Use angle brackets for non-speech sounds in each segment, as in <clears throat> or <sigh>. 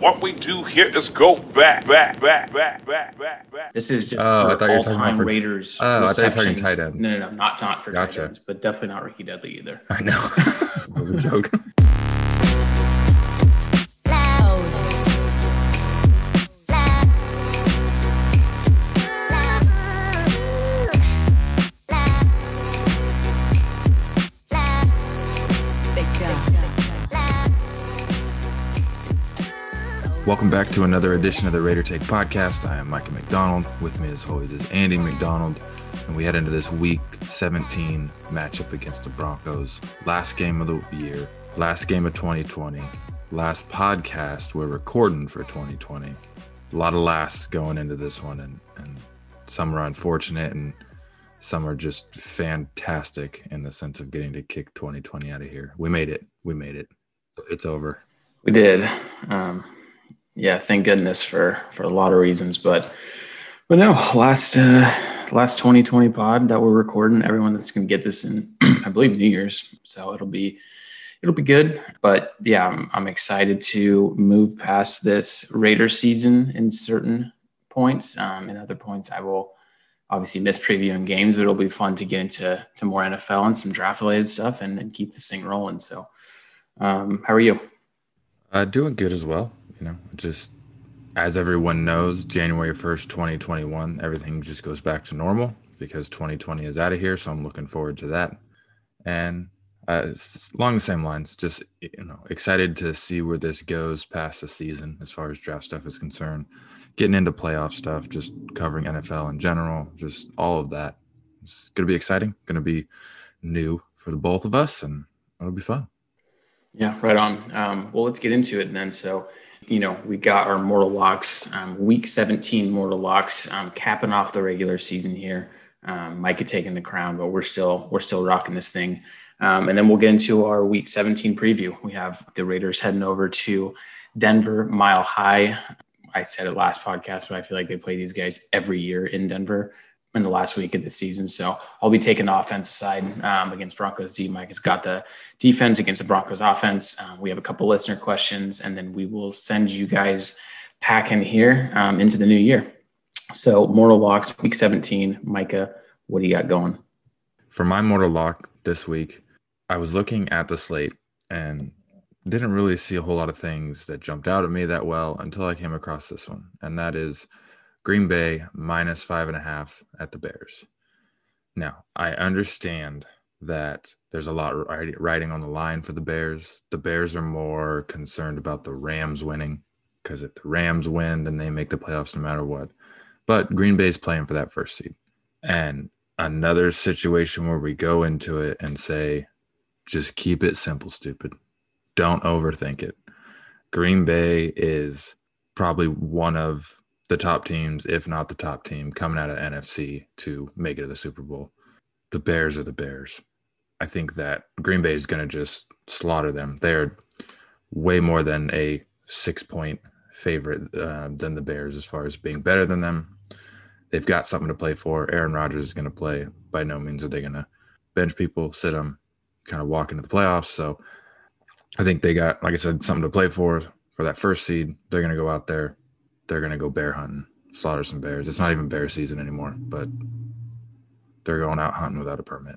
What we do here is go back, back, back, back, back, back, back. This is just Oh, I thought you were talking all-time about for- Raiders. Oh, I thought you were talking tight ends. No, no, no, not not for Gotcha. tight ends, but definitely not Rickey Dudley either. I know. <laughs> What a joke. Welcome back to another edition of the Raider Take podcast. I am Micah McDonald. With me, as always, is Andy McDonald. And we head into this week 17 matchup against the Broncos. Last game of the year, last game of 2020, last podcast we're recording for 2020. A lot of lasts going into this one, and, and some are unfortunate, and some are just fantastic in the sense of getting to kick 2020 out of here. We made it. We made it. It's over. We did. Um, yeah, thank goodness for for a lot of reasons, but but no, last uh, last 2020 pod that we're recording. Everyone that's to get this in, <clears throat> I believe, New Year's, so it'll be it'll be good. But yeah, I'm, I'm excited to move past this Raider season in certain points. Um, in other points, I will obviously miss previewing games, but it'll be fun to get into to more NFL and some draft related stuff and, and keep this thing rolling. So, um, how are you? Uh, doing good as well. You know, just as everyone knows, January 1st, 2021, everything just goes back to normal because 2020 is out of here. So I'm looking forward to that. And uh, along the same lines, just, you know, excited to see where this goes past the season as far as draft stuff is concerned. Getting into playoff stuff, just covering NFL in general, just all of that. It's to be exciting, to be new for the both of us, and it'll be fun. Yeah, right on. Um, well, let's get into it then. So, you know, we got our Mortal Locks, um, week 17 Mortal Locks, um, capping off the regular season here. Um, Micah taking the crown, but we're still we're still rocking this thing. Um, and then we'll get into our week 17 preview. We have the Raiders heading over to Denver, Mile High. I said it last podcast, but I feel like they play these guys every year in Denver in the last week of the season. So I'll be taking the offense side um, against Broncos D. Mike has got the defense against the Broncos offense. Um, we have a couple listener questions, and then we will send you guys packing here um, into the new year. So Mortal Locks, week 17. Micah, what do you got going? For my mortal lock this week, I was looking at the slate and didn't really see a whole lot of things that jumped out at me that well until I came across this one, and that is Green Bay minus five and a half at the Bears. Now, I understand that there's a lot ri- riding on the line for the Bears. The Bears are more concerned about the Rams winning because if the Rams win, then they make the playoffs no matter what. But Green Bay's playing for that first seed. And another situation where we go into it and say, just keep it simple, stupid. Don't overthink it. Green Bay is probably one of the top teams, if not the top team, coming out of NFC to make it to the Super Bowl. The Bears are the Bears. I think that Green Bay is going to just slaughter them. They're way more than a six point favorite uh, than the Bears as far as being better than them. They've got something to play for. Aaron Rodgers is going to play. By no means are they going to bench people, sit them, kind of walk into the playoffs. So I think they got, like I said, something to play for for that first seed. They're going to go out there. They're to go bear hunting, slaughter some bears. It's not even bear season anymore, but they're going out hunting without a permit.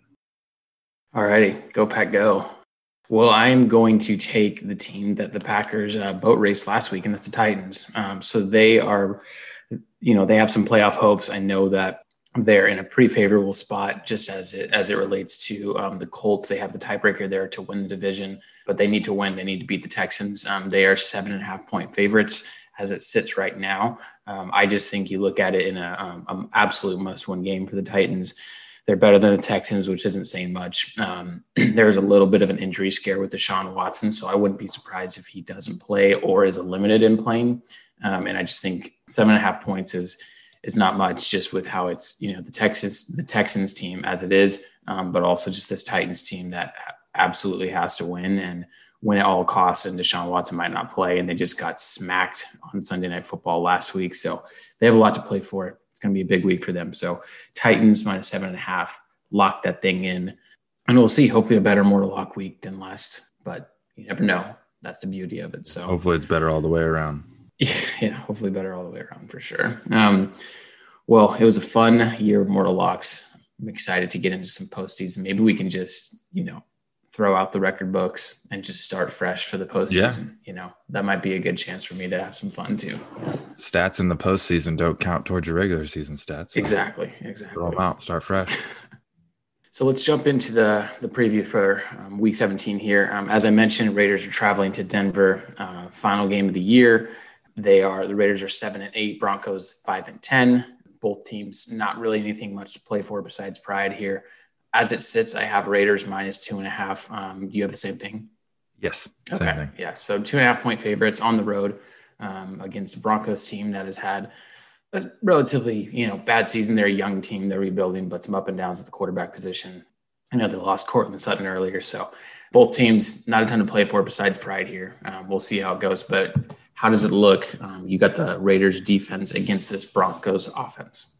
All righty, go pack, go. Well, I'm going to take the team that the Packers uh, boat raced last week, and that's the Titans. Um, so they are, you know, they have some playoff hopes. I know that they're in a pretty favorable spot just as it as it relates to um, the Colts. They have the tiebreaker there to win the division, but they need to win. They need to beat the Texans. Um, they are seven and a half point favorites as it sits right now. Um, I just think you look at it in um, an absolute must win game for the Titans. They're better than the Texans, which isn't saying much. Um, <clears throat> there's a little bit of an injury scare with Deshaun Watson, so I wouldn't be surprised if he doesn't play or is limited in playing. Um, and I just think seven and a half points is is not much, just with how it's you know the Texas the Texans team as it is, um, but also just this Titans team that absolutely has to win and win at all costs. And Deshaun Watson might not play, and they just got smacked on Sunday Night Football last week, so they have a lot to play for. It's going to be a big week for them. So Titans minus seven and a half, lock that thing in, and we'll see. Hopefully, a better Mortal Lock week than last, but you never know. That's the beauty of it. So Hopefully, it's better all the way around. <laughs> Yeah, hopefully better all the way around for sure. Um, well, it was a fun year of Mortal Locks. I'm excited to get into some postseason. Maybe we can just, you know, throw out the record books and just start fresh for the postseason. Yeah. You know, that might be a good chance for me to have some fun too. Stats in the postseason don't count towards your regular season stats. Exactly. Exactly. Throw them out. Start fresh. <laughs> so let's jump into the the preview for um, Week 17 here. Um, as I mentioned, Raiders are traveling to Denver. Uh, final game of the year. They are the Raiders are seven and eight. Broncos five and ten. Both teams not really anything much to play for besides pride here as it sits, I have Raiders minus two and a half. Um, do you have the same thing? Yes. okay. Thing. Yeah. So two and a half point favorites on the road um, against a Broncos team that has had a relatively, you know, bad season. They're a young team. They're rebuilding, but some up and downs at the quarterback position. I know they lost Courtland Sutton earlier. So both teams, not a ton to play for besides pride here. Um, we'll see how it goes. But how does it look? Um, you got the Raiders defense against this Broncos offense.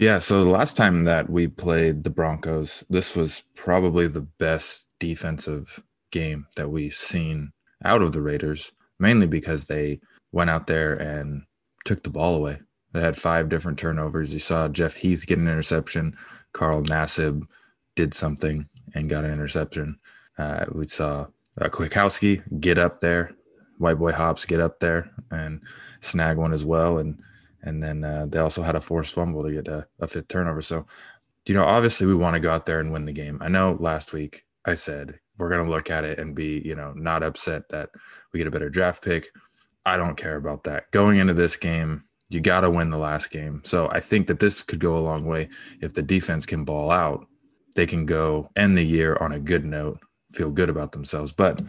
Yeah, so the last time that we played the Broncos, this was probably the best defensive game that we've seen out of the Raiders, mainly because they went out there and took the ball away. They had five different turnovers. You saw Jeff Heath get an interception. Carl Nassib did something and got an interception. Uh, we saw uh, Kwiatkoski get up there, White Boy Hops get up there and snag one as well. And and then uh, they also had a forced fumble to get a, a fifth turnover. So, you know, obviously we want to go out there and win the game. I know last week I said we're going to look at it and be, you know, not upset that we get a better draft pick. I don't care about that. Going into this game, you got to win the last game. So I think that this could go a long way. If the defense can ball out, they can go end the year on a good note, feel good about themselves. But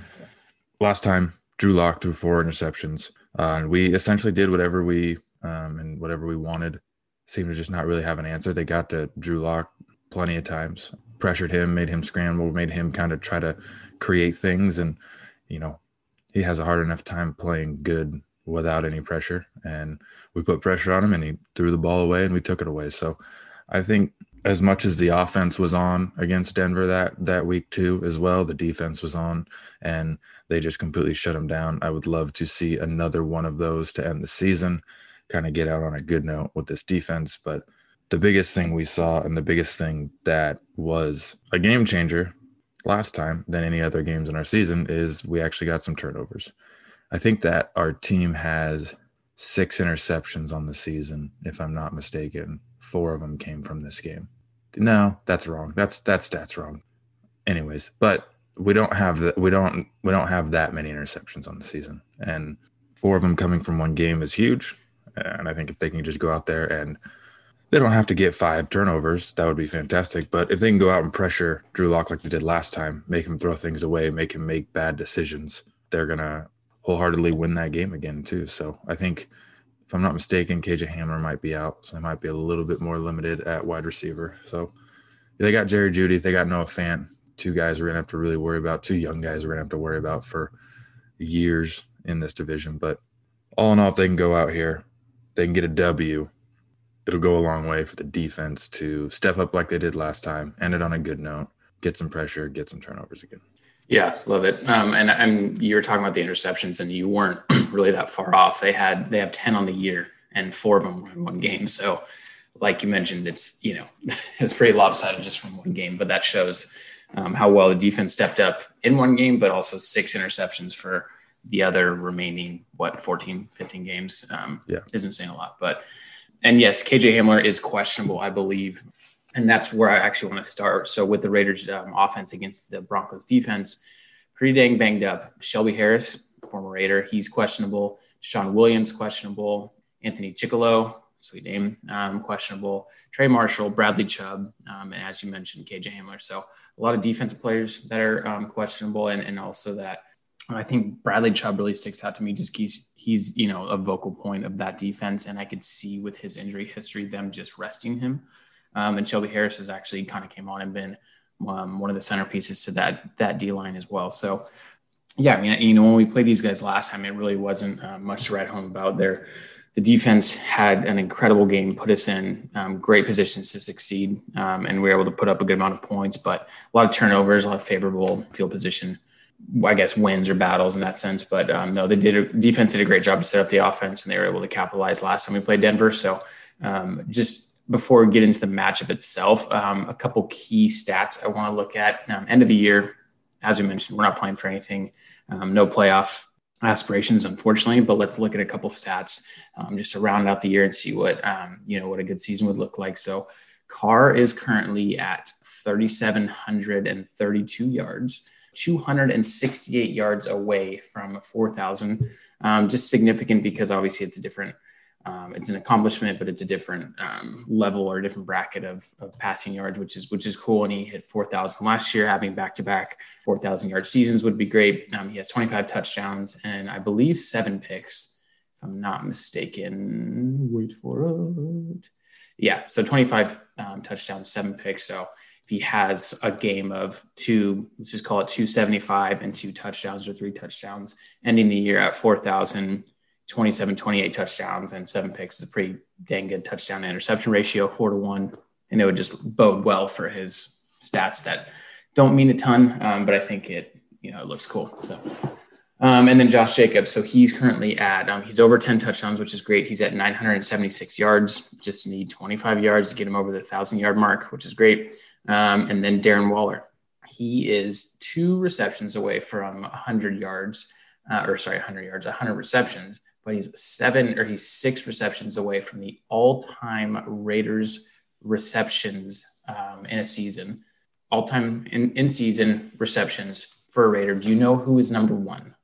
last time, Drew Lock threw four interceptions. Uh, and we essentially did whatever we um, and whatever we wanted. Seemed to just not really have an answer. They got to Drew Lock plenty of times, pressured him, made him scramble, made him kind of try to create things. And, you know, he has a hard enough time playing good without any pressure. And we put pressure on him and he threw the ball away and we took it away. So I think as much as the offense was on against Denver that that week too as well, the defense was on and they just completely shut him down. I would love to see another one of those to end the season kind of get out on a good note with this defense. But the biggest thing we saw and the biggest thing that was a game changer last time than any other games in our season is we actually got some turnovers. I think that our team has six interceptions on the season, if I'm not mistaken. Four of them came from this game. No, that's wrong. That's that's stats wrong. Anyways, but we don't have that. We don't we don't have that many interceptions on the season, and four of them coming from one game is huge. And I think if they can just go out there and they don't have to get five turnovers, that would be fantastic. But if they can go out and pressure Drew Lock like they did last time, make him throw things away, make him make bad decisions, they're gonna wholeheartedly win that game again too. So I think if I'm not mistaken, KJ Hamler might be out, so they might be a little bit more limited at wide receiver. So they got Jerry Jeudy, they got Noah Fant, two guys we're gonna have to really worry about, two young guys we're gonna have to worry about for years in this division. But all in all, if they can go out here, they can get a W, it'll go a long way for the defense to step up like they did last time, end it on a good note, get some pressure, get some turnovers again. Yeah, love it. Um, and you were talking about the interceptions, and you weren't <clears throat> really that far off. They had they have ten on the year, and four of them were in one game. So, like you mentioned, it's you know <laughs> it's pretty lopsided just from one game, but that shows um, how well the defense stepped up in one game, but also six interceptions for the other remaining what 14 15 games? Um, yeah. isn't saying a lot but and yes kj hamler is questionable i believe and that's where i actually want to start. So with the raiders um, offense against the broncos defense pretty dang banged up. Shelby harris former raider he's questionable. Sean williams questionable. Anthony chickillo sweet name um, questionable. Trey marshall bradley chubb um, and as you mentioned kj hamler. So a lot of defensive players that are um, questionable and, and also that I think Bradley Chubb really sticks out to me. Just he's he's you know a vocal point of that defense, and I could see with his injury history them just resting him. Um, and Shelby Harris has actually kind of came on and been um, one of the centerpieces to that that D line as well. So yeah, I mean you know when we played these guys last time, it really wasn't uh, much to write home about. There, the defense had an incredible game, put us in um, great positions to succeed, um, and we were able to put up a good amount of points. But a lot of turnovers, a lot of favorable field position I guess wins or battles in that sense. But um, no, they did a, defense did a great job to set up the offense, and they were able to capitalize last time we played Denver. So um, just before we get into the matchup itself, um, a couple key stats I want to look at. Um, end of the year, as we mentioned, we're not playing for anything, um, no playoff aspirations, unfortunately. But let's look at a couple stats um, just to round out the year and see what you know what a good season would look like. So. Carr is currently at 3,732 yards. 268 yards away from 4,000. Um, just significant because obviously it's a different, um, it's an accomplishment, but it's a different um, level or a different bracket of, of passing yards, which is which is cool. And he hit 4,000 last year. Having back to back 4,000 yard seasons would be great. Um, he has 25 touchdowns and I believe seven picks, if I'm not mistaken. Wait for it. Yeah, so 25 um, touchdowns, seven picks. So he has a game of two, let's just call it 275 and two touchdowns or three touchdowns, ending the year at 4,000, 27, 28 touchdowns and seven picks is a pretty dang good touchdown interception ratio, four to one. And it would just bode well for his stats that don't mean a ton, um, but I think it, you know, it looks cool. So, um, and then Josh Jacobs. So he's currently at, um, he's over 10 touchdowns, which is great. He's at 976 yards, just need 25 yards to get him over the thousand yard mark, which is great. Um, and then Darren Waller. He is two receptions away from 100 yards, uh, or sorry, 100 yards, 100 receptions, but he's seven or he's six receptions away from the all time Raiders receptions um, in a season, all time in, in season receptions for a Raider. Do you know who is number one?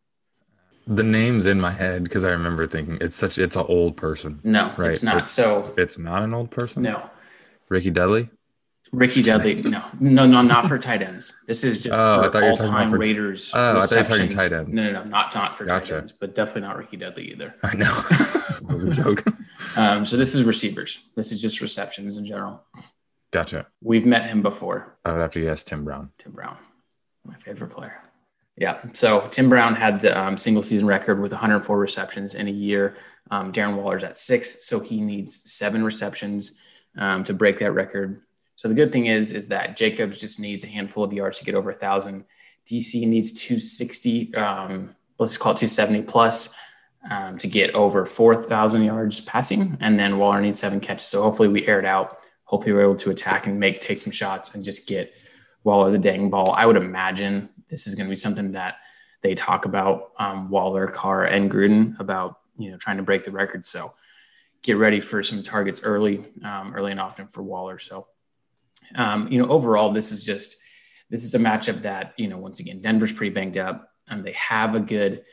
The name's in my head because I remember thinking it's such it's an old person. No, right? it's not. It's, so it's not an old person. No. Rickey Dudley. Rickey Dudley, no, no, no, not for tight ends. This is just <laughs> oh, I thought you were talking about Raiders. Oh, I thought you were talking tight ends. No, no, no, not not for gotcha. tight ends, but definitely not Rickey Dudley either. I know. <laughs> joke. Um, so this is receivers. This is just receptions in general. Gotcha. We've met him before. I would have to guess Tim Brown. Tim Brown, my favorite player. Yeah. So Tim Brown had the um, single season record with 104 receptions in a year. Um, Darren Waller's at six, so he needs seven receptions um, to break that record. So the good thing is, is that Jacobs just needs a handful of yards to get over a thousand. DC needs 260, um, let's call it 270 plus um, to get over 4,000 yards passing. And then Waller needs seven catches. So hopefully we air it out. Hopefully we're able to attack and make, take some shots and just get Waller the dang ball. I would imagine this is going to be something that they talk about um, Waller, Carr, and Gruden about, you know, trying to break the record. So get ready for some targets early, um, early and often for Waller. So um, you know, overall, this is just this is a matchup that you know, once again, Denver's pretty banged up. Um, they have a good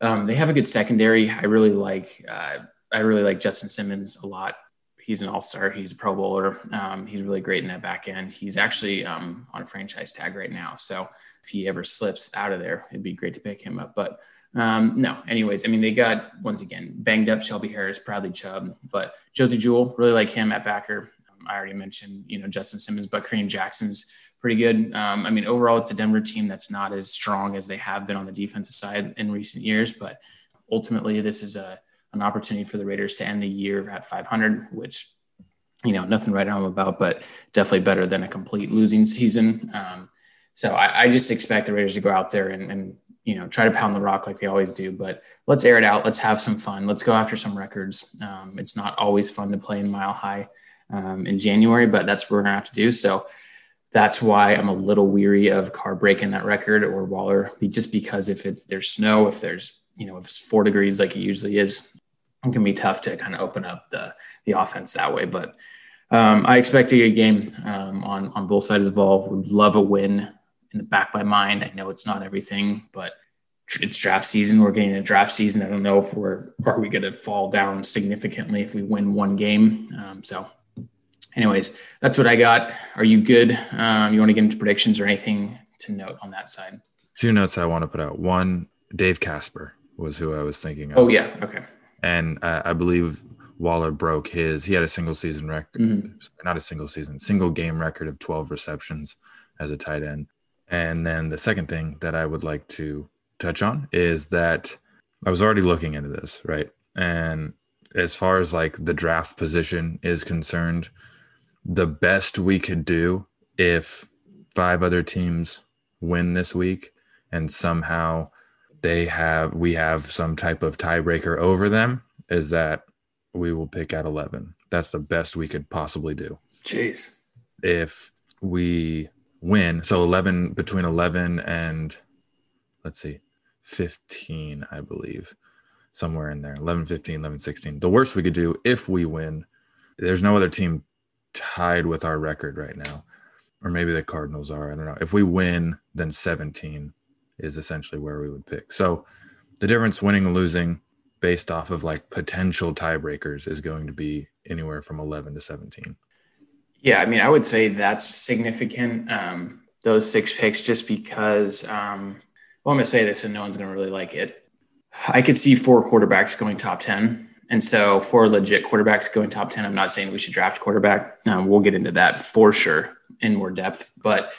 um, they have a good secondary. I really like uh, I really like Justin Simmons a lot. He's an all star. He's a Pro Bowler. Um, he's really great in that back end. He's actually um, on a franchise tag right now. So if he ever slips out of there, it'd be great to pick him up. But um, no, anyways, I mean, they got once again banged up Shelby Harris, Bradley Chubb, but Josey Jewell, really like him at backer. I already mentioned, you know, Justin Simmons, but Kareem Jackson's pretty good. Um, I mean, overall, it's a Denver team that's not as strong as they have been on the defensive side in recent years, but ultimately, this is a an opportunity for the Raiders to end the year at 500, which you know nothing right home about, but definitely better than a complete losing season. Um, so I, I, just expect the Raiders to go out there and, and you know try to pound the rock like they always do. But let's air it out. Let's have some fun. Let's go after some records. Um, it's not always fun to play in Mile High um, in January, but that's what we're gonna have to do. So that's why I'm a little weary of Carr breaking that record or Waller, just because if it's there's snow, if there's you know if it's four degrees like it usually is, it can be tough to kind of open up the the offense that way. But um, I expect a good game um, on on both sides of the ball. Would love a win in the back of my mind. I know it's not everything, but it's draft season. We're getting a draft season. I don't know if we're are we going to fall down significantly if we win one game. Um, so anyways, that's what I got. Are you good? Um, you want to get into predictions or anything to note on that side? Two notes I want to put out. One, Dave Casper was who I was thinking of. Oh yeah, okay. And uh, I believe Waller broke his. He had a single season record, mm-hmm. not a single season, single game record of 12 receptions as a tight end. And then the second thing that I would like to touch on is that I was already looking into this, right? And as far as like the draft position is concerned, the best we could do if five other teams win this week and somehow they have we have some type of tiebreaker over them, is that we will pick at 11. That's the best we could possibly do. Jeez. If we win, so 11 between 11 and let's see, 15, I believe, somewhere in there 11, 15, 11, 16. The worst we could do if we win, there's no other team tied with our record right now. Or maybe the Cardinals are. I don't know. If we win, then 17 is essentially where we would pick. So the difference winning and losing based off of like potential tiebreakers is going to be anywhere from 11 to 17. Yeah, I mean, I would say that's significant. Um, those six picks, just because. Um, well, I'm going to say this, and no one's going to really like it. I could see four quarterbacks going top ten, and so for legit quarterbacks going top ten. I'm not saying we should draft quarterback. Um, we'll get into that for sure in more depth. But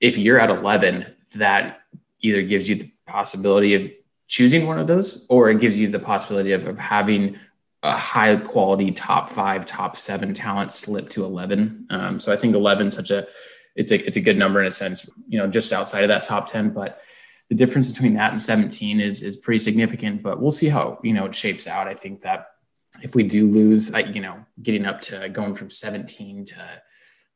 if you're at 11, that either gives you the possibility of choosing one of those, or it gives you the possibility of, of having a high quality top five, top seven talent slip to 11. Um, so I think 11 such a it's a it's a good number in a sense, you know, just outside of that top 10. But the difference between that and 17 is is pretty significant. But we'll see how you know it shapes out. I think that if we do lose, I, you know, getting up to going from 17 to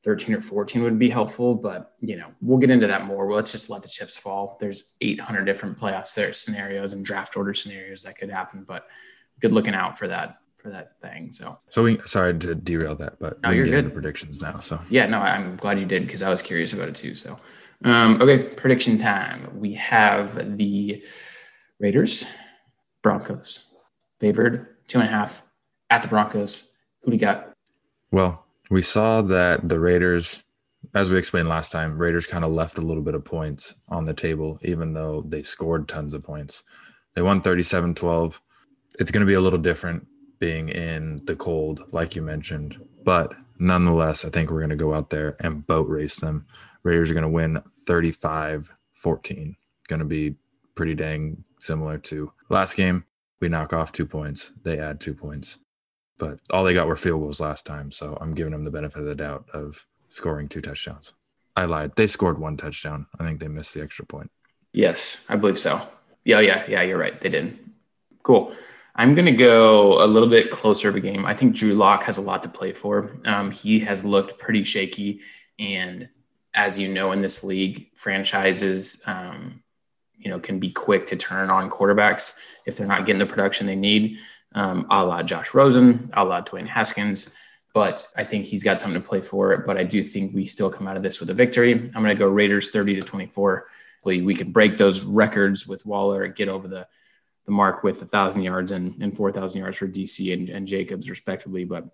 13 or 14 would be helpful, but you know, we'll get into that more. Well, let's just let the chips fall. There's 800 different playoff scenarios and draft order scenarios that could happen, but good looking out for that for that thing. So, so we sorry to derail that, but no, we you're get good. predictions now. So yeah, no, I'm glad you did because I was curious about it too. So, um, okay, prediction time. We have the Raiders, Broncos, favored two and a half at the Broncos. Who do you got? Well, we saw that the Raiders, as we explained last time, Raiders kind of left a little bit of points on the table, even though they scored tons of points. They won 37 12. It's going to be a little different being in the cold, like you mentioned. But nonetheless, I think we're going to go out there and boat race them. Raiders are going to win 35 14. Going to be pretty dang similar to last game. We knock off two points, they add two points but all they got were field goals last time. So I'm giving them the benefit of the doubt of scoring two touchdowns. I lied. They scored one touchdown. I think they missed the extra point. Yes, I believe so. Yeah, yeah, yeah, you're right. They didn't. Cool. I'm going to go a little bit closer of a game. I think Drew Lock has a lot to play for. Um, he has looked pretty shaky. And as you know, in this league, franchises, um, you know, can be quick to turn on quarterbacks if they're not getting the production they need um, a la Josh Rosen, a la Dwayne Haskins. But I think he's got something to play for. But I do think we still come out of this with a victory. I'm going to go Raiders 30 to 24. We can break those records with Waller get over the the mark with a thousand yards and, and 4,000 yards for DC and, and Jacobs respectively. But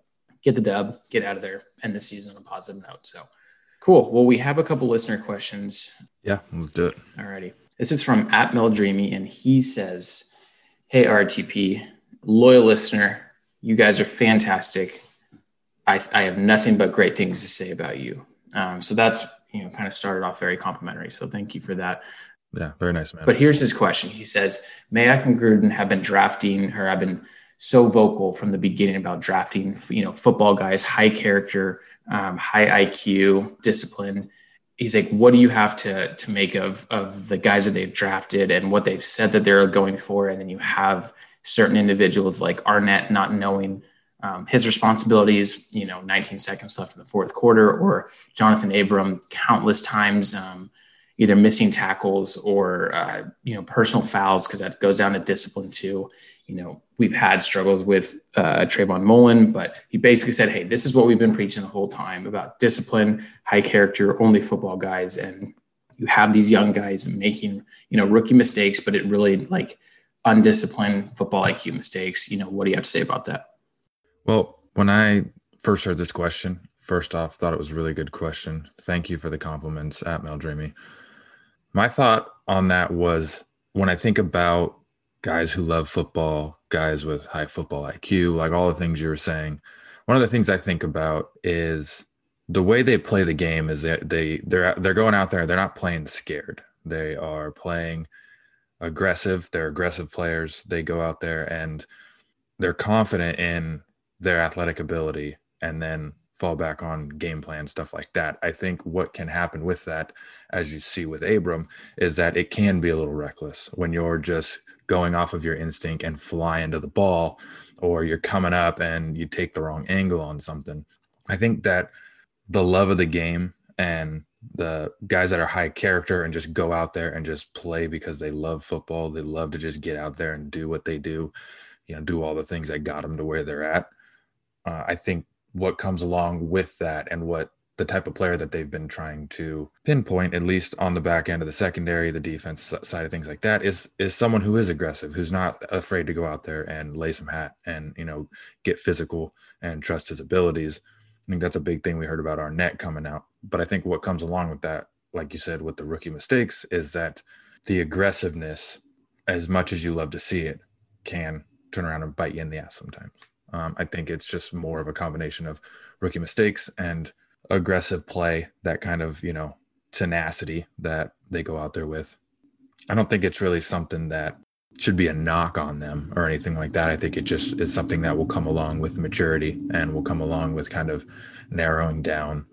get the dub, get out of there, end the season on a positive note. So cool. Well, we have a couple listener questions. Yeah, let's do it. All righty. This is from at Mel Dreamy, and he says, Hey, RTP, loyal listener. You guys are fantastic. I, I have nothing but great things to say about you. Um, so that's, you know, kind of started off very complimentary. So thank you for that. Yeah, very nice, man. But here's his question. He says, Mayock and Gruden have been drafting or have been so vocal from the beginning about drafting, you know, football guys, high character, um, high IQ, discipline. He's like, what do you have to to make of of the guys that they've drafted and what they've said that they're going for, and then you have certain individuals like Arnette not knowing um, his responsibilities, you know, 19 seconds left in the fourth quarter, or Johnathan Abram countless times um, either missing tackles or, uh, you know, personal fouls, because that goes down to discipline too. You know, we've had struggles with uh, Trayvon Mullen, but he basically said, hey, this is what we've been preaching the whole time about discipline, high character, only football guys. And you have these young guys making, you know, rookie mistakes, but it really like – undisciplined football IQ mistakes. You know, what do you have to say about that? Well, when I first heard this question, first off, thought it was a really good question. Thank you for the compliments at Mel Dreamy. My thought on that was when I think about guys who love football, guys with high football IQ, like all the things you were saying, one of the things I think about is the way they play the game is that they they're they're going out there, they're not playing scared. They are playing aggressive. They're aggressive players. They go out there and they're confident in their athletic ability. And then fall back on game plan, stuff like that. I think what can happen with that, as you see with Abram, is that it can be a little reckless when you're just going off of your instinct and fly into the ball, or you're coming up and you take the wrong angle on something. I think that the love of the game and the guys that are high character and just go out there and just play because they love football, they love to just get out there and do what they do, you know, do all the things that got them to where they're at. Uh, I think what comes along with that and what the type of player that they've been trying to pinpoint at least on the back end of the secondary the defense side of things like that is is someone who is aggressive who's not afraid to go out there and lay some hat and you know get physical and trust his abilities. I think that's a big thing we heard about Arnette coming out. But i think what comes along with that like you said with the rookie mistakes is that the aggressiveness as much as you love to see it can turn around and bite you in the ass sometimes um, I think it's just more of a combination of rookie mistakes and aggressive play, that kind of, you know, tenacity that they go out there with. I don't think it's really something that should be a knock on them or anything like that. I think it just is something that will come along with maturity and will come along with kind of narrowing down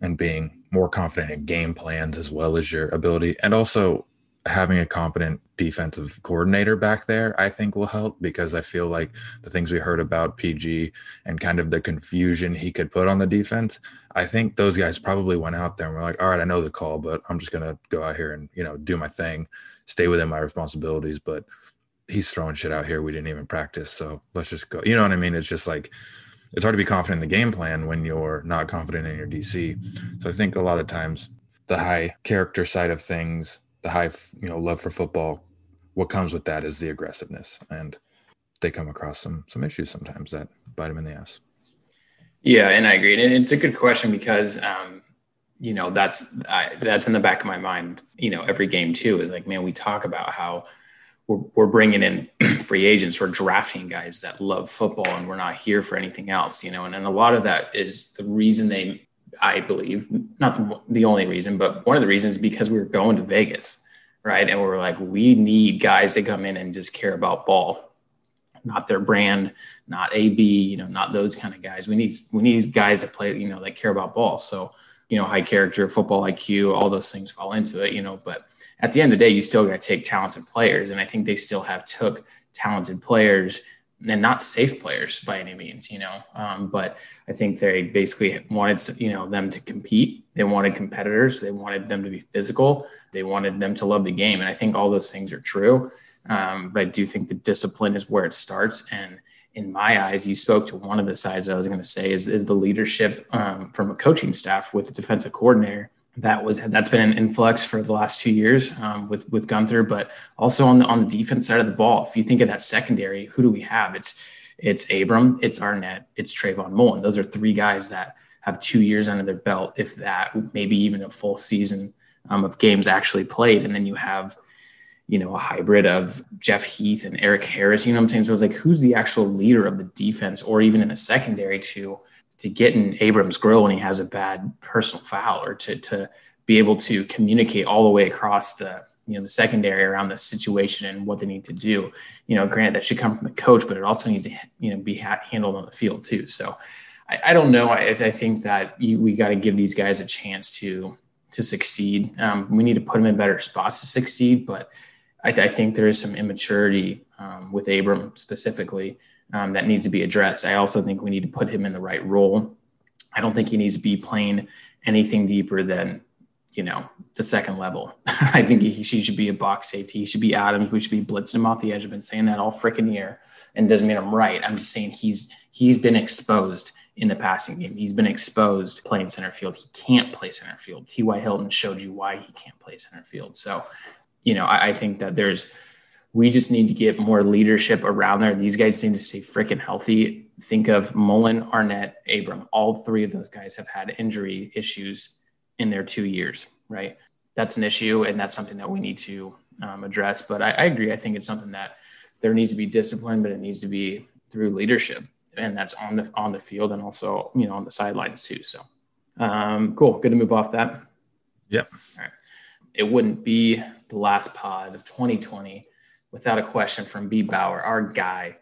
and being more confident in game plans as well as your ability and also having a competent defensive coordinator back there, I think will help because I feel like the things we heard about PG and kind of the confusion he could put on the defense, I think those guys probably went out there and were like, all right, I know the call, but I'm just going to go out here and, you know, do my thing, stay within my responsibilities. But he's throwing shit out here. We didn't even practice. So let's just go. You know what I mean? It's just like, it's hard to be confident in the game plan when you're not confident in your DC. So I think a lot of times the high character side of things the high you know love for football what comes with that is the aggressiveness and they come across some some issues sometimes that bite them in the ass. Yeah and i agree and it's a good question because um you know that's I, that's in the back of my mind you know every game too is like man we talk about how we're, we're bringing in <clears throat> free agents we're drafting guys that love football and we're not here for anything else you know and, and a lot of that is the reason they I believe, not the only reason, but one of the reasons because we were going to Vegas, right? And we were like, we need guys that come in and just care about ball, not their brand, not AB, you know, not those kind of guys. We need we need guys that play, you know, that care about ball. So, you know, high character, football IQ, all those things fall into it, you know. But at the end of the day, you still got to take talented players, and I think they still have took talented players and not safe players by any means, you know. Um, but I think they basically wanted, you know, them to compete. They wanted competitors. They wanted them to be physical. They wanted them to love the game. And I think all those things are true. Um, but I do think the discipline is where it starts. And in my eyes, you spoke to one of the sides that I was going to say is, is the leadership um, from a coaching staff with the defensive coordinator that was that's been an influx for the last two years um, with with Guenther, but also on the on the defense side of the ball. If you think of that secondary, who do we have? It's it's Abram, it's Arnette, it's Trayvon Mullen. Those are three guys that have two years under their belt, if that, maybe even a full season um, of games actually played. And then you have, you know, a hybrid of Jeff Heath and Erik Harris. You know what I'm saying? So it's like, who's the actual leader of the defense, or even in the secondary to to get in Abram's grill when he has a bad personal foul, or to to be able to communicate all the way across the you know the secondary around the situation and what they need to do. You know, granted that should come from the coach, but it also needs to you know be ha- handled on the field too. So I, I don't know. I, I, think that you, we got to give these guys a chance to to succeed. Um, we need to put them in better spots to succeed, but I, I think there is some immaturity um, with Abram specifically um, that needs to be addressed. I also think we need to put him in the right role. I don't think he needs to be playing anything deeper than, you know, the second level. <laughs> I think he, he, should be a box safety. He should be Adams. We should be blitzing him off the edge. I've been saying that all freaking year, and doesn't mean I'm right. I'm just saying he's he's been exposed in the passing game. He's been exposed playing center field. He can't play center field. T.Y. Hilton showed you why he can't play center field. So, you know, I, I think that there's we just need to get more leadership around there. These guys need to stay freaking healthy. Think of Mullen, Arnette, Abram. All three of those guys have had injury issues in their two years, right? That's an issue, and that's something that we need to um, address. But I, I agree. I think it's something that there needs to be discipline, but it needs to be through leadership, and that's on the on the field and also you know on the sidelines too. So, um, cool. Good to move off that. Yep. All right. It wouldn't be the last pod of 2020 without a question from B Bauer, our guy,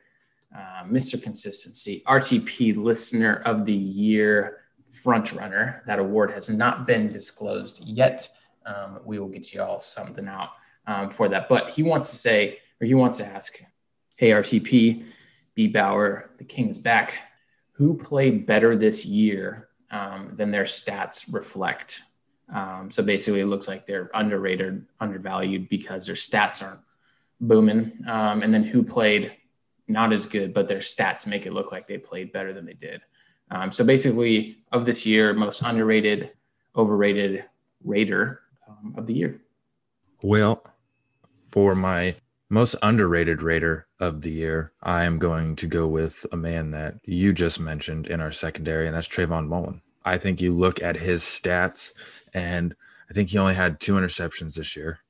uh, Mr. Consistency, RTP Listener of the Year front runner. That award has not been disclosed yet. Um, we will get you all something out um, for that. But he wants to say, or he wants to ask, hey, RTP, B. Bauer, the king is back. Who played better this year um, than their stats reflect? Um, so basically, it looks like they're underrated, undervalued because their stats aren't booming. Um, and then who played not as good, but their stats make it look like they played better than they did. Um, so basically, of this year, most underrated, overrated Raider um, of the year. Well, for my most underrated Raider of the year, I am going to go with a man that you just mentioned in our secondary, and that's Trayvon Mullen. I think you look at his stats, and I think he only had two interceptions this year.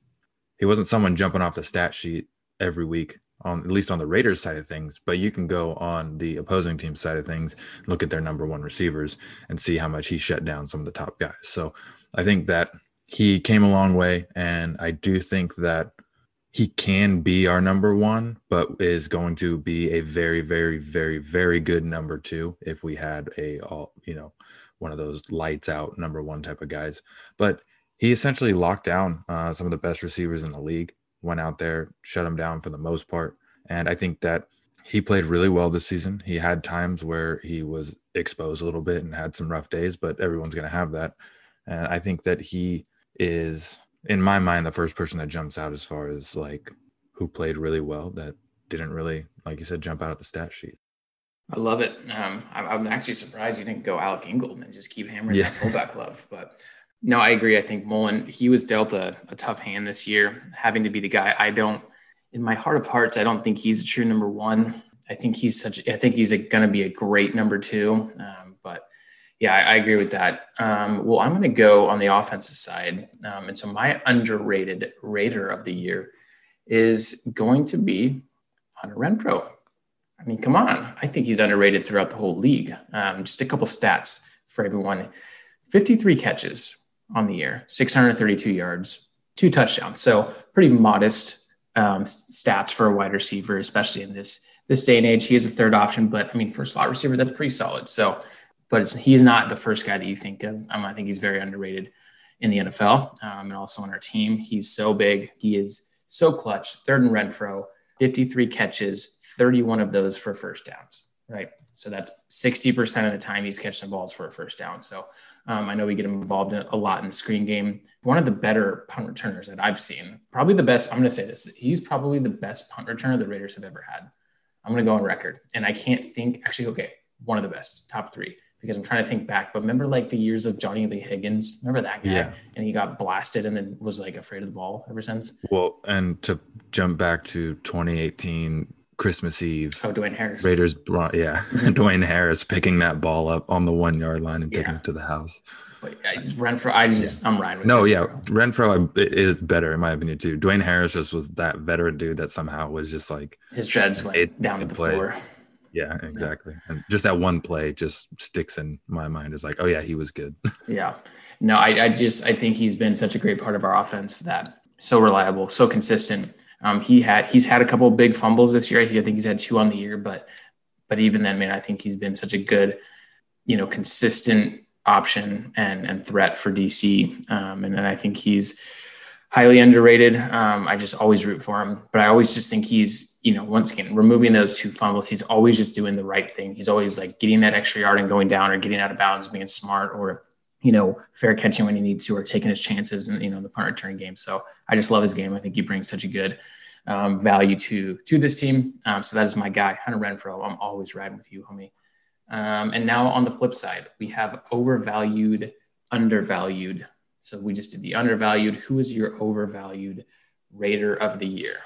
He wasn't someone jumping off the stat sheet every week on at least on the Raiders side of things, but you can go on the opposing team side of things, look at their number one receivers and see how much he shut down some of the top guys. So I think that he came a long way and I do think that he can be our number one, but is going to be a very, very, very, very good number two if we had a all, you know, one of those lights out number one type of guys. But he essentially locked down uh, some of the best receivers in the league went out there, shut them down for the most part. And I think that he played really well this season. He had times where he was exposed a little bit and had some rough days, but everyone's going to have that. And I think that he is, in my mind, the first person that jumps out as far as like who played really well that didn't really, like you said, jump out of the stat sheet. I love it. Um, I'm actually surprised you didn't go Alec Ingold and just keep hammering yeah. that fullback love. But no, I agree. I think Mullen, he was dealt a, a, tough hand this year, having to be the guy. I don't, in my heart of hearts, I don't think he's a true number one. I think he's such, I think he's going to be a great number two. Um, but yeah, I, I, agree with that. Um, well, I'm going to go on the offensive side. Um, and so my underrated Raider of the year is going to be Hunter Renfrow. I mean, come on. I think he's underrated throughout the whole league. Um, just a couple stats for everyone 53 catches, on the year 632 yards, two touchdowns. So pretty modest um, stats for a wide receiver, especially in this this day and age. He is a third option, but I mean, for a slot receiver, that's pretty solid. So, but he's not the first guy that you think of. Um, I think he's very underrated in the NFL um, and also on our team. He's so big. He is so clutch. Third and Renfrow, 53 catches, 31 of those for first downs. Right. So that's 60% of the time he's catching balls for a first down. So um, I know we get involved in a lot in the screen game. One of the better punt returners that I've seen, probably the best. I'm going to say this: he's probably the best punt returner the Raiders have ever had. I'm going to go on record, and I can't think. Actually, okay, one of the best, top three, because I'm trying to think back. But remember, like the years of Johnny Lee Higgins. Remember that guy? Yeah. And he got blasted, and then was like afraid of the ball ever since. Well, and to jump back to 2018 Christmas Eve. Oh, Dwayne Harris. Raiders, yeah, <laughs> Dwayne Harris picking that ball up on the one yard line and taking yeah. it to the house. But I just Renfrow. I just yeah. I'm riding with. No, yeah, Renfrow is better in my opinion too. Dwayne Harris just was that veteran dude that somehow was just like his dreads went down to the plays. floor. Yeah, exactly. Yeah. And just that one play just sticks in my mind is like, oh yeah, he was good. <laughs> yeah. No, I, I just I think he's been such a great part of our offense that so reliable, so consistent um, he had he's had a couple big fumbles this year. I think he's had two on the year, but but even then, man, I think he's been such a good, you know, consistent option and and threat for DC. Um, and then I think he's highly underrated. Um, I just always root for him, but I always just think he's, you know, once again, removing those two fumbles, he's always just doing the right thing. He's always like getting that extra yard and going down or getting out of bounds, being smart or you know, fair catching when he needs to or taking his chances and, you know, the punt return game. So I just love his game. I think he brings such a good um, value to to this team. Um, so that is my guy, Hunter Renfrow. I'm always riding with you, homie. Um, and now on the flip side, we have overvalued, undervalued. So we just did the undervalued. Who is your overvalued Raider of the year?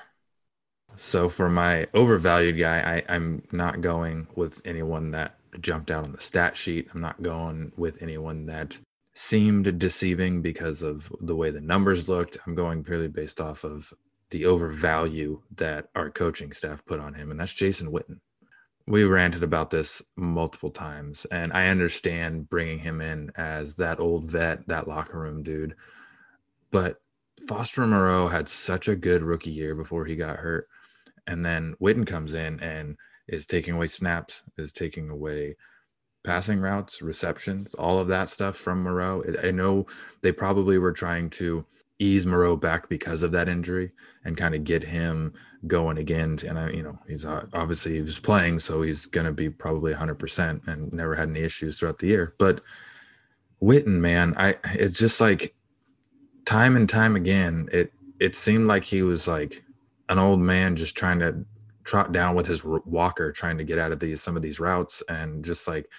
So for my overvalued guy, I, I'm not going with anyone that jumped out on the stat sheet. I'm not going with anyone that seemed deceiving because of the way the numbers looked. I'm going purely based off of the overvalue that our coaching staff put on him, and that's Jason Witten. We ranted about this multiple times, and I understand bringing him in as that old vet, that locker room dude. But Foster Moreau had such a good rookie year before he got hurt. And then Witten comes in and is taking away snaps, is taking away passing routes, receptions, all of that stuff from Moreau. I know they probably were trying to ease Moreau back because of that injury and kind of get him going again. And I, you know, he's uh, obviously he was playing, so he's going to be probably 100% and never had any issues throughout the year. But Witten, man, I it's just like time and time again, it it seemed like he was like an old man just trying to trot down with his walker, trying to get out of these some of these routes, and just like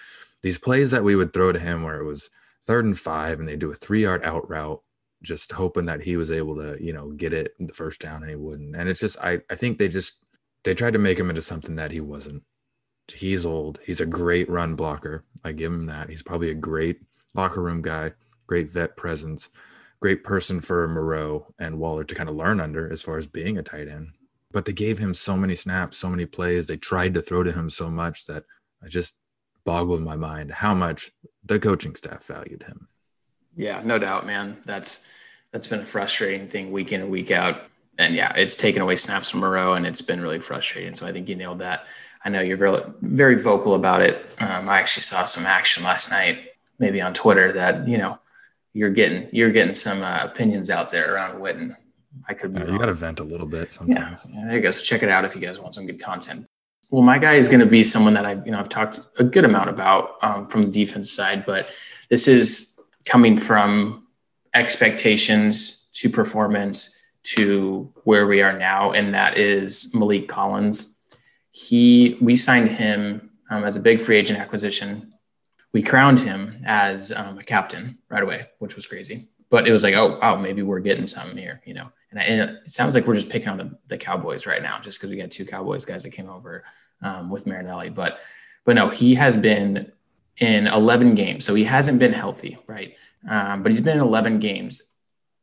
these plays that we would throw to him where it was third and five, and they do a three yard out route, just hoping that he was able to you know get it the first down, and he wouldn't. And it's just I I think they just they tried to make him into something that he wasn't. He's old. He's a great run blocker. I give him that. He's probably a great locker room guy, great vet presence great person for Moreau and Waller to kind of learn under as far as being a tight end. But they gave him so many snaps, so many plays. They tried to throw to him so much that I just boggled my mind how much the coaching staff valued him. Yeah, no doubt, man. That's that's been a frustrating thing week in and week out. And yeah, it's taken away snaps from Moreau, and it's been really frustrating. So I think you nailed that. I know you're very very vocal about it. Um, I actually saw some action last night, maybe on Twitter, that you know you're getting you're getting some uh, opinions out there around Witten. I could be. Uh, you got to vent a little bit sometimes. Yeah. yeah, there you go. So check it out if you guys want some good content. Well, my guy is going to be someone that I you know I've talked a good amount about um, from the defense side, but this is coming from expectations to performance to where we are now, and that is Maliek Collins. He we signed him um, as a big free agent acquisition we crowned him as um, a captain right away, which was crazy. But it was like, oh wow, maybe we're getting something here, you know. And, I, and it sounds like we're just picking on the, the Cowboys right now, just because we got two Cowboys guys that came over um, with Marinelli. But but no, he has been in 11 games, so he hasn't been healthy, right? Um, but he's been in 11 games.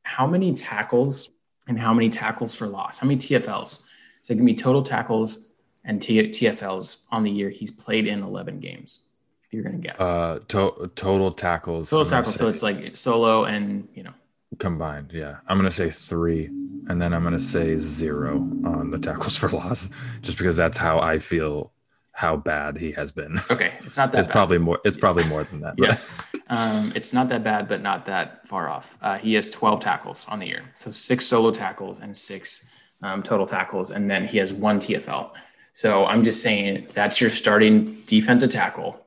How many tackles and how many tackles for loss? How many TFLs? So it can be total tackles and T- TFLs on the year. He's played in 11 games you're gonna guess? Uh, to- total tackles. Total tackles. So it's like solo and you know combined. Yeah, I'm gonna say three, and then I'm gonna say zero on the tackles <laughs> for loss, just because that's how I feel how bad he has been. <laughs> Okay, it's not that. it's bad. probably more. It's probably more than that. <laughs> yeah, um, it's not that bad, but not that far off. Uh, he has 12 tackles on the year, so six solo tackles and six um, total tackles, and then he has one TFL. So I'm just saying that's your starting defensive tackle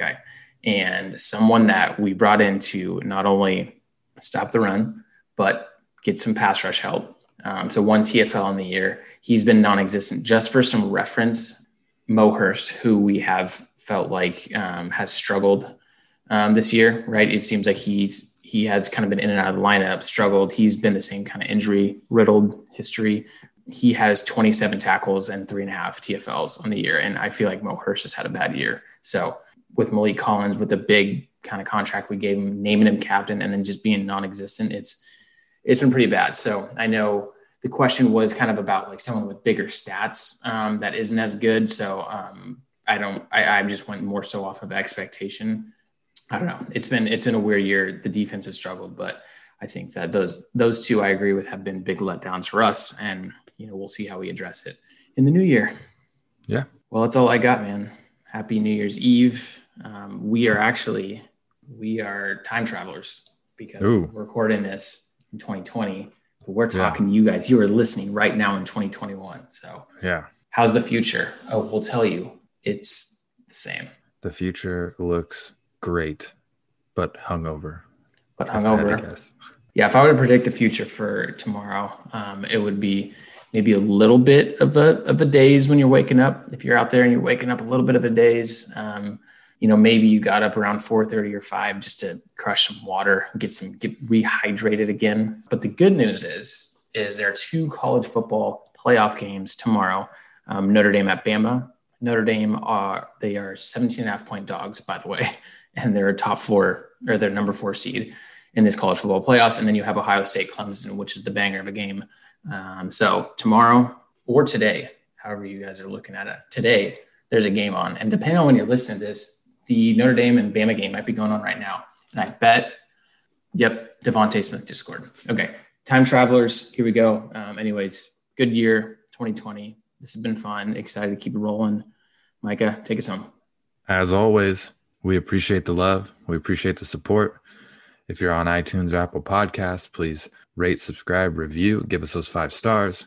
Okay. And someone that we brought in to not only stop the run, but get some pass rush help. Um, so one TFL in the year. He's been non existent. Just for some reference, Mo Hurst, who we have felt like um, has struggled um, this year, right? It seems like he's he has kind of been in and out of the lineup, struggled. He's been the same kind of injury riddled history. He has 27 tackles and three and a half TFLs on the year, and I feel like Mo Hurst has had a bad year. So with Maliek Collins with the big kind of contract we gave him, naming him captain and then just being non-existent, it's it's been pretty bad. So I know the question was kind of about like someone with bigger stats um, that isn't as good. So um, I don't. I, I just went more so off of expectation. I don't know. It's been it's been a weird year. The defense has struggled, but I think that those those two I agree with have been big letdowns for us, and you know we'll see how we address it in the new year. Yeah. Well, that's all I got, man. Happy New Year's Eve um, we are actually we are time travelers because Ooh. we're recording this in 2020 but we're talking yeah. to you guys. You are listening right now in 2021 so. Yeah. How's the future? Oh we'll tell you it's the same. The future looks great but hungover. But hungover. I guess. yeah if i were to predict the future for tomorrow um, it would be maybe a little bit of a of a daze when you're waking up. If you're out there and you're waking up a little bit of a daze um, you know, maybe you got up around 4:30 or 5 just to crush some water, get some get rehydrated again. But the good news is, is there are two college football playoff games tomorrow. Um, Notre Dame at Bama. Notre Dame are they are 17 and a half point dogs, by the way, <laughs> and they're a top four or they're number four seed in this college football playoffs. And then you have Ohio State Clemson, which is the banger of a game. Um, so tomorrow or today, however you guys are looking at it, today there's a game on. And depending on when you're listening to this, the Notre Dame and Bama game might be going on right now. And I bet, yep, DeVonta Smith just scored. Okay. Time travelers, here we go. Um, anyways, good year, 2020. This has been fun. Excited to keep it rolling. Micah, take us home. As always, we appreciate the love. We appreciate the support. If you're on iTunes or Apple Podcasts, please rate, subscribe, review, give us those five stars,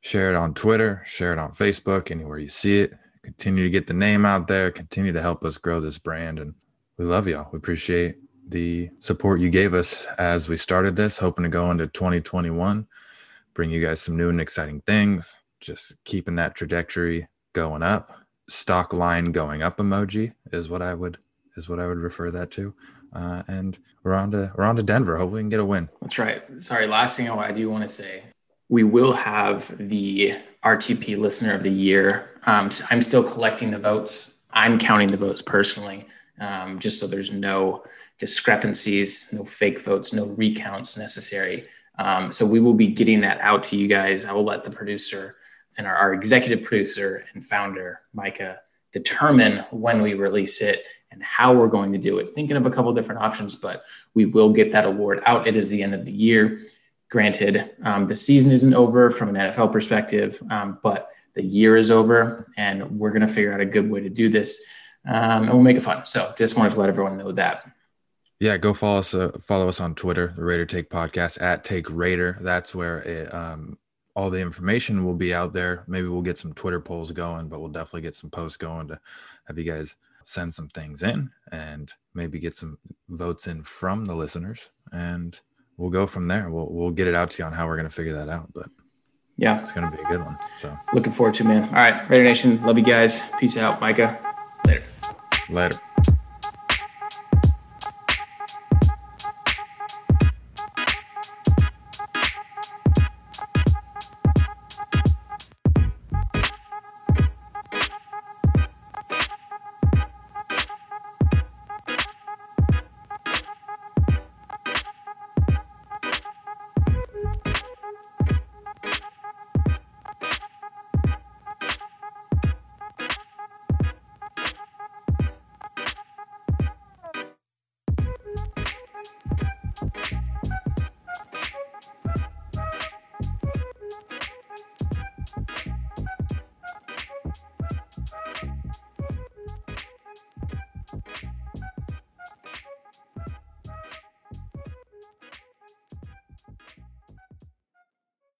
share it on Twitter, share it on Facebook, anywhere you see it. Continue to get the name out there, continue to help us grow this brand. And we love y'all. We appreciate the support you gave us as we started this, hoping to go into 2021, bring you guys some new and exciting things, just keeping that trajectory going up. Stock line going up emoji is what I would is what I would refer that to. Uh, and we're on to we're on to Denver. Hopefully, we can get a win. That's right. Sorry, last thing I do want to say, we will have the RTP Listener of the Year. Um, I'm still collecting the votes. I'm counting the votes personally, um, just so there's no discrepancies, no fake votes, no recounts necessary. Um, so we will be getting that out to you guys. I will let the producer and our, our executive producer and founder, Micah, determine when we release it and how we're going to do it. Thinking of a couple different options, but we will get that award out. It is the end of the year. Granted, um, the season isn't over from an NFL perspective, um, but the year is over, and we're going to figure out a good way to do this, um, and we'll make it fun. So, just wanted to let everyone know that. Yeah, go follow us. Uh, follow us on Twitter, the Raider Take Podcast at Take Raider. That's where it, um, all the information will be out there. Maybe we'll get some Twitter polls going, but we'll definitely get some posts going to have you guys send some things in and maybe get some votes in from the listeners and we'll go from there. We'll we'll get it out to you on how we're gonna figure that out. But yeah, it's gonna be a good one. So looking forward to man. All right, Raider Nation, love you guys. Peace out, Micah. Later. Later.